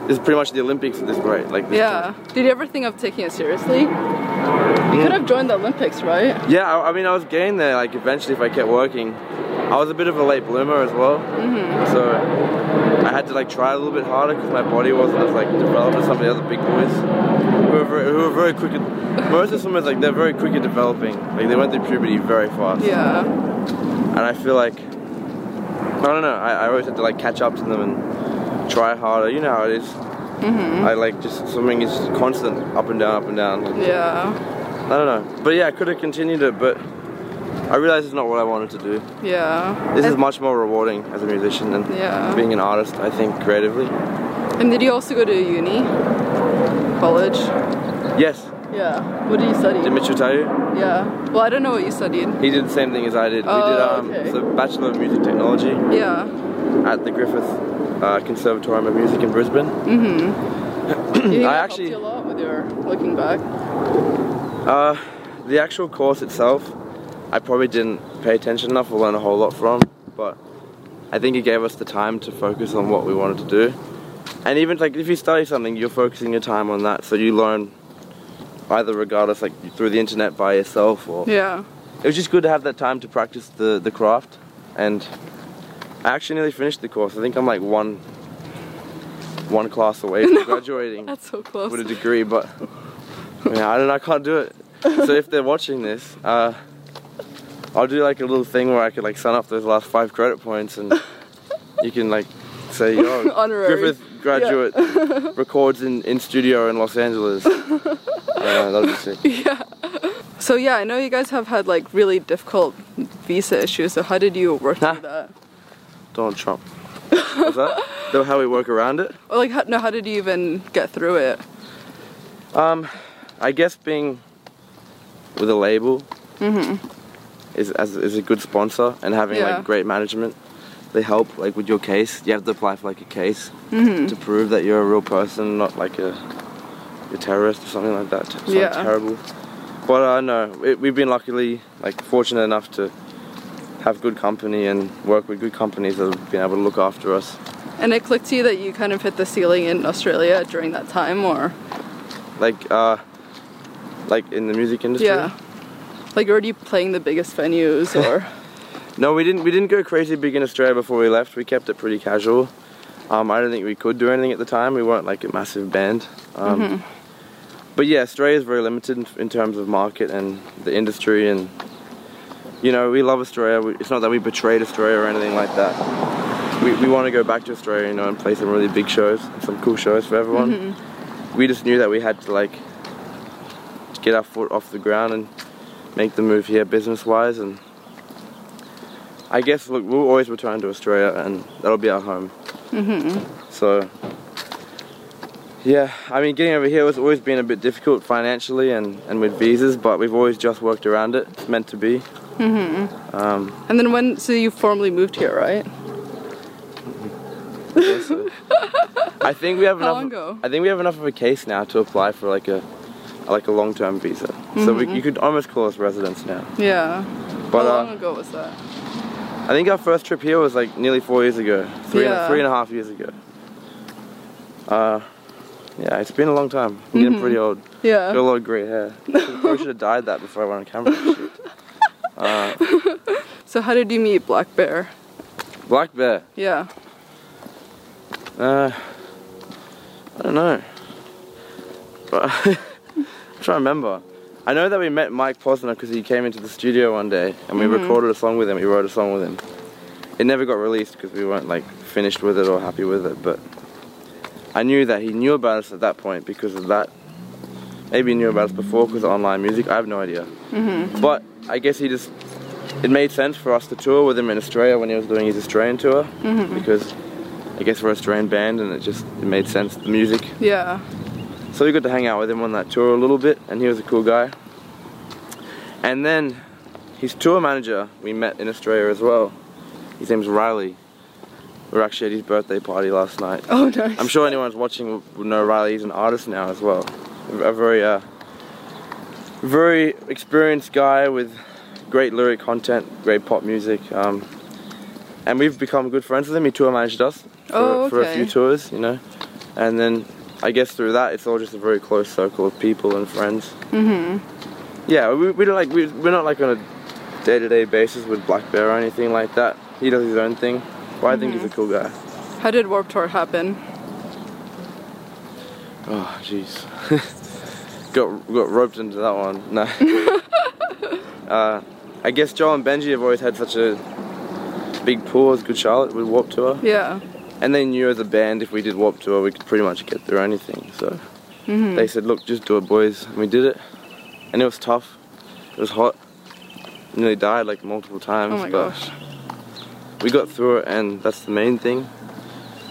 This is pretty much the Olympics at this rate. Like this Yeah. Did you ever think of taking it seriously? You could have joined the Olympics, right? Yeah, I, I mean, I was getting there. Like eventually, if I kept working, I was a bit of a late bloomer as well. Mm-hmm. So I had to like try a little bit harder because my body wasn't as like developed as some of the other big boys who are very, who are very quick. At, most of swimmers like they're very quick at developing. Like they went through puberty very fast. Yeah. And I feel like I don't know. I, I always had to like catch up to them and try harder. You know how it is. Mm-hmm. I like just swimming is constant, up and down, up and down. Yeah. I don't know. But yeah, I could have continued it, but I realized it's not what I wanted to do. Yeah. This is much more rewarding as a musician than Yeah. being an artist, I think, creatively. and did you also go to uni? College? Yes, Yeah. What did you study? Did Mitchell tell you? Yeah. Well, I don't know what you studied. He did the same thing as I did. we did Oh, um, okay. so Bachelor of Music Technology Yeah. At the Griffith uh, Conservatorium of Music in Brisbane. Think I actually- helped you a lot with your looking back? Uh, the actual course itself, I probably didn't pay attention enough or learn a whole lot from, but I think it gave us the time to focus on what we wanted to do. And even like if you study something, you're focusing your time on that, so you learn either regardless, like through the internet by yourself, or Yeah. it was just good to have that time to practice the the craft. And I actually nearly finished the course. I think I'm like one one class away from graduating That's so close. with a degree, but yeah, I don't know, I can't do it. So if they're watching this, uh, I'll do like a little thing where I could like sign up those last five credit points, and you can like say, "Yo, Honorary. Griffith graduate records in in studio in Los Angeles." yeah, that'd be sick. So yeah, I know you guys have had like really difficult visa issues. So how did you work Huh? through that? Donald Trump. What's that? Know how we work around it? Or like, how, no, how did you even get through it? Um, I guess being with a label is as is a good sponsor and having Yeah. like great management. They help like with your case. You have to apply for like a case to prove that you're a real person, not like a, a terrorist or something like that. Sounds Yeah. terrible. But I uh, no, it, we've been luckily like fortunate enough to have good company and work with good companies that have been able to look after us. And it clicked to you that you kind of hit the ceiling in Australia during that time, or Like uh, like in the music industry. yeah, like already playing the biggest venues, or No, we didn't. We didn't go crazy big in Australia before we left. We kept it pretty casual. Um, I don't think we could do anything at the time. We weren't like a massive band. Um, But yeah, Australia is very limited in, in terms of market and the industry, and you know we love Australia. It's not that we betrayed Australia or anything like that. We, we want to go back to Australia, you know, and play some really big shows, some cool shows for everyone. Mm-hmm. We just knew that we had to like get our foot off the ground and make the move here business-wise, and I guess look, we'll always return to Australia, and that'll be our home. Mm-hmm. So, yeah, I mean, getting over here has always been a bit difficult financially and, and with visas, but we've always just worked around it. It's meant to be. Um, and then when so you formally moved here, right? yeah, so- I think we have How enough. long ago? I think we have enough of a case now to apply for like a like a long-term visa. So we, you could almost call us residents now. Yeah. But How uh, long ago was that? I think our first trip here was like nearly four years ago, three, and, three and a half years ago. Uh, yeah, it's been a long time. I'm getting pretty old. Yeah. Got a lot of grey hair. Probably should have dyed that before I went on camera. Uh, So how did you meet Blackbear? Black Bear. Yeah. Uh, I don't know. But I'm trying to remember. I know that we met Mike Posner because he came into the studio one day and we recorded a song with him. We wrote a song with him. It never got released because we weren't like finished with it or happy with it. But I knew that he knew about us at that point because of that. Maybe he knew about us before because of online music. I have no idea. But I guess he just. It made sense for us to tour with him in Australia when he was doing his Australian tour because I guess we're an Australian band and it just it made sense the music. Yeah. So we got to hang out with him on that tour a little bit and he was a cool guy. And then his tour manager we met in Australia as well. His name's Riley. We were actually at his birthday party last night. Oh, nice. I'm sure anyone's watching will know Riley. He's an artist now as well. A very, uh, very experienced guy with great lyric content, great pop music. Um, and we've become good friends with him. He tour managed us for, Oh, for a few tours, you know. And then I guess through that, it's all just a very close circle of people and friends. Mm-hmm. Yeah, we, we don't like we, we're not like on a day-to-day basis with Blackbear or anything like that. He does his own thing, but I think he's a cool guy. How did Warped Tour happen? Oh, jeez. got got roped into that one. No. uh, I guess Joel and Benji have always had such a big pull as Good Charlotte with Warped Tour, Yeah. and they knew as a band if we did Warped Tour we could pretty much get through anything. So Mm-hmm. they said, "Look, just do it, boys," and we did it. And it was tough. It was hot. Nearly died like multiple times. Oh my but gosh. we got through it, and that's the main thing.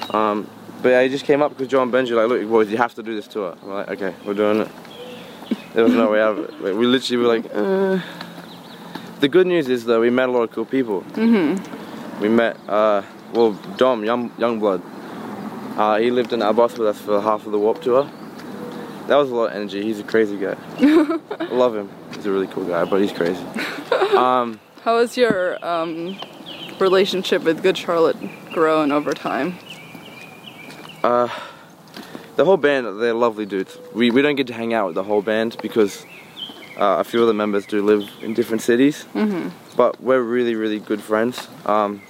Um, but yeah, he just came up because John and Benji like, look, boys, you have to do this tour. I'm like, okay, we're doing it. There was no way out of it. We literally were like, uh. The good news is though, we met a lot of cool people. Mm-hmm. We met, uh, well, Dom, young Yungblud. Uh, he lived in Albos with us for half of the Warped Tour. That was a lot of energy. He's a crazy guy. I love him. He's a really cool guy, but he's crazy. Um, How has your um, relationship with Good Charlotte grown over time? Uh, the whole band, they're lovely dudes. We, we don't get to hang out with the whole band because uh, a few of the members do live in different cities. Mm-hmm. But we're really, really good friends. Um,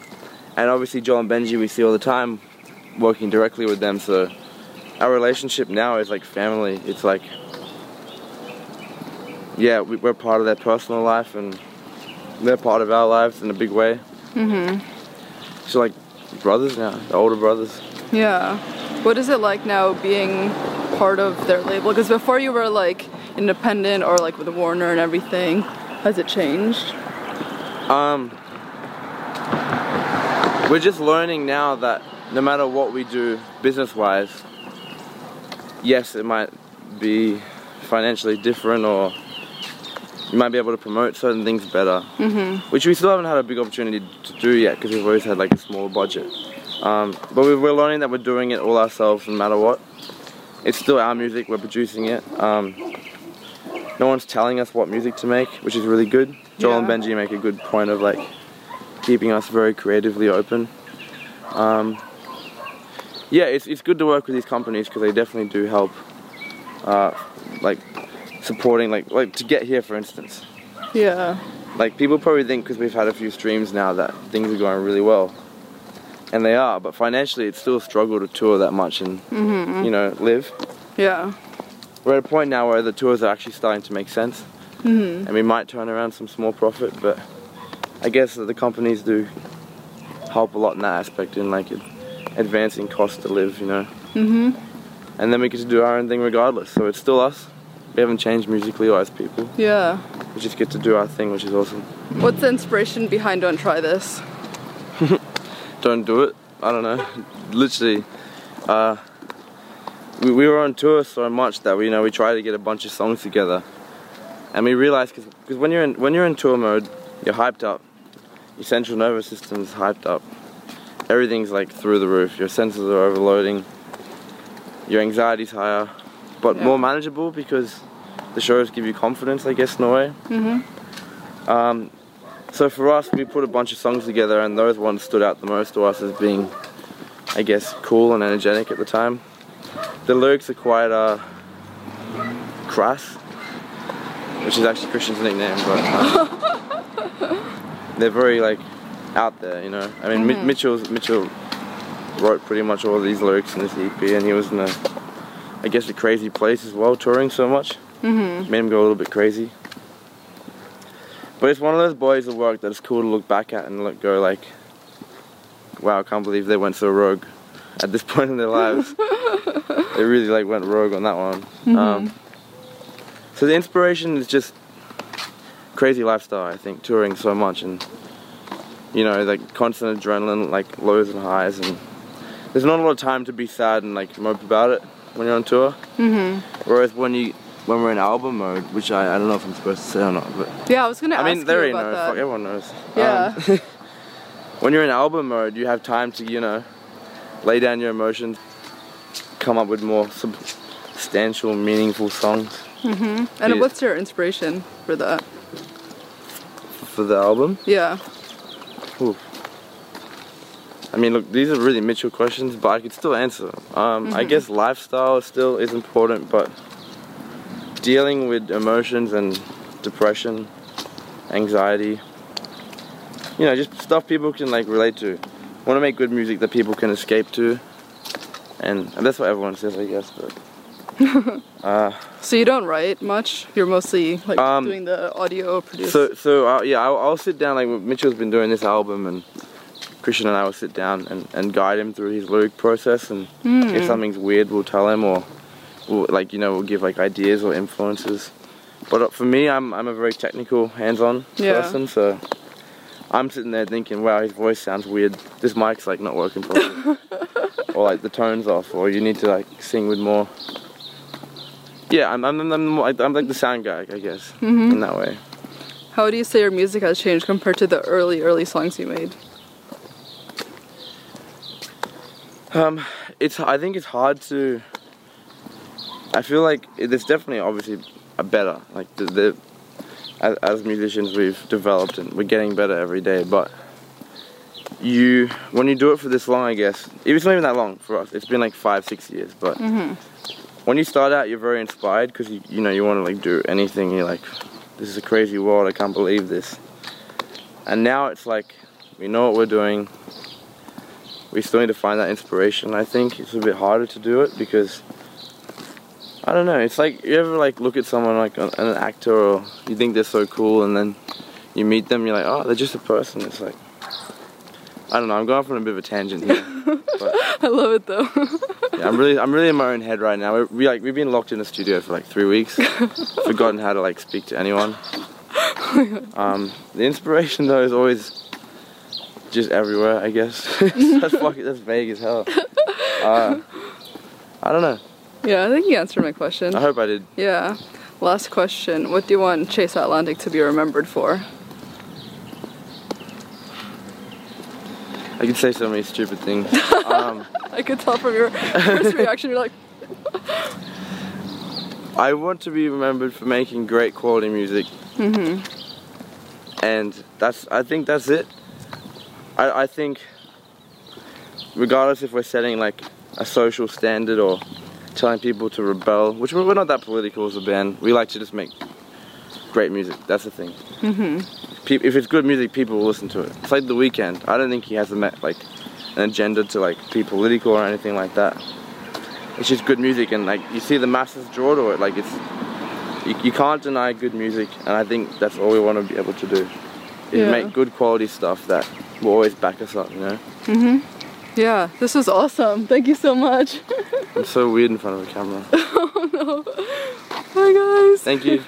and obviously, Joel and Benji, we see all the time working directly with them. So our relationship now is like family. It's like, yeah, we, we're part of their personal life and they're part of our lives in a big way. Mm-hmm. So, like, brothers now, the older brothers. Yeah. What is it like now being part of their label? Because before you were like independent or like with Warner and everything. Has it changed? Um, we're just learning now that no matter what we do business wise, yes, it might be financially different or you might be able to promote certain things better, mm-hmm. which we still haven't had a big opportunity to do yet because we've always had like a small budget. Um, but we're learning that we're doing it all ourselves no matter what. It's still our music, we're producing it. Um, no one's telling us what music to make, which is really good. Joel Yeah. and Benji make a good point of like keeping us very creatively open. Um, yeah, it's, it's good to work with these companies because they definitely do help, uh, like supporting, like like to get here, for instance. Yeah. Like people probably think because we've had a few streams now that things are going really well, and they are. But financially, it's still a struggle to tour that much and you know live. Yeah. We're at a point now where the tours are actually starting to make sense, and we might turn around some small profit. But I guess that the companies do help a lot in that aspect in like ad- advancing cost to live, you know. Mhm. And then we get to do our own thing regardless. So it's still us. We haven't changed musically or as people. Yeah. We just get to do our thing, which is awesome. What's the inspiration behind Don't Try This? Don't do it. I don't know. Literally, uh, we, we were on tour so much that we you know we tried to get a bunch of songs together, and we realized because when you're in when you're in tour mode, you're hyped up. Your central nervous system's hyped up. Everything's like through the roof. Your senses are overloading. Your anxiety's higher, but Yeah. more manageable because the shows give you confidence, I guess, in a way. Mm-hmm. Um, so for us, we put a bunch of songs together, and those ones stood out the most to us as being, I guess, cool and energetic at the time. The lyrics are quite uh, crass, which is actually Christian's nickname, but uh, they're very like out there, you know. I mean, Mi- Mitchell's Mitchell wrote pretty much all these lyrics in this EP, and he was in a, I guess, a crazy place as well, touring so much. Mm-hmm. Made him go a little bit crazy. But it's one of those bodies of work that it's cool to look back at and look, go like, wow, I can't believe they went so rogue at this point in their lives. they really like went rogue on that one. Um, so the inspiration is just crazy lifestyle. I think touring so much and you know like constant adrenaline, like lows and highs, and there's not a lot of time to be sad and like mope about it when you're on tour. Mm-hmm. Whereas when you when we're in album mode, which I, I don't know if I'm supposed to say or not, but Yeah, I was gonna I mean, they you know. that. Fuck, everyone knows. Yeah. Um, when you're in album mode, you have time to, you know, lay down your emotions, come up with more substantial, meaningful songs Mhm. and yeah. what's your inspiration for that? for the album. Yeah. Ooh. I mean, look, these are really Mitchell questions, but I could still answer. them. Um, I guess lifestyle still is important, but dealing with emotions and depression, anxiety, you know, just stuff people can like relate to. Want to make good music that people can escape to, and, and that's what everyone says, I guess. But uh, So you don't write much. You're mostly like Um, doing the audio produce. So, so uh, yeah, I'll, I'll sit down. Like Mitchell's been doing this album, and Christian and I will sit down and, and guide him through his lyric process. And if something's weird, we'll tell him, or like you know, we'll give like ideas or influences. But uh, for me, I'm I'm a very technical, hands-on Yeah. person. So I'm sitting there thinking, wow, his voice sounds weird. This mic's like not working properly, or like the tone's off, or you need to like sing with more Yeah, I'm I'm, I'm, I'm like the sound guy, I guess, in that way. How do you say your music has changed compared to the early, early songs you made? Um, it's I think it's hard to. I feel like there's definitely obviously a better like the, the as, as musicians we've developed and we're getting better every day, but you when you do it for this long, I guess it's not even that long for us. It's been like five six years, but mm-hmm. when you start out, you're very inspired because you you know you want to like do anything. You're like, this is a crazy world. I can't believe this. And now it's like we know what we're doing we still need to find that inspiration. I think it's a bit harder to do it because I don't know. It's like you ever like look at someone like an, an actor or you think they're so cool, and then you meet them, you're like, oh, they're just a person. It's like I don't know. I'm going off on a bit of a tangent here, I love it though. yeah, I'm really I'm really in my own head right now. We, we like we've been locked in the studio for like three weeks, forgotten how to like speak to anyone. Um, the inspiration though is always just everywhere, I guess. that's fucking, that's vague as hell. Uh, I don't know. Yeah, I think you answered my question. I hope I did. Yeah. Last question. What do you want Chase Atlantic to be remembered for? I could say so many stupid things. Um, I could tell from your first reaction, you're like, I want to be remembered for making great quality music. And that's I think that's it. I, I think regardless if we're setting like a social standard or telling people to rebel, which we're we're not that political as a band. We like to just make great music. That's the thing. Mm-hmm. If it's good music, people will listen to it. It's like The Weeknd. I don't think he has a like an agenda to like be political or anything like that. It's just good music, and like you see the masses draw to it. Like it's you, you can't deny good music, and I think that's all we want to be able to do. Is Yeah. make good quality stuff that will always back us up. You know. Yeah, this was awesome. Thank you so much. I'm so weird in front of a camera. Oh no. Bye, guys. Thank you.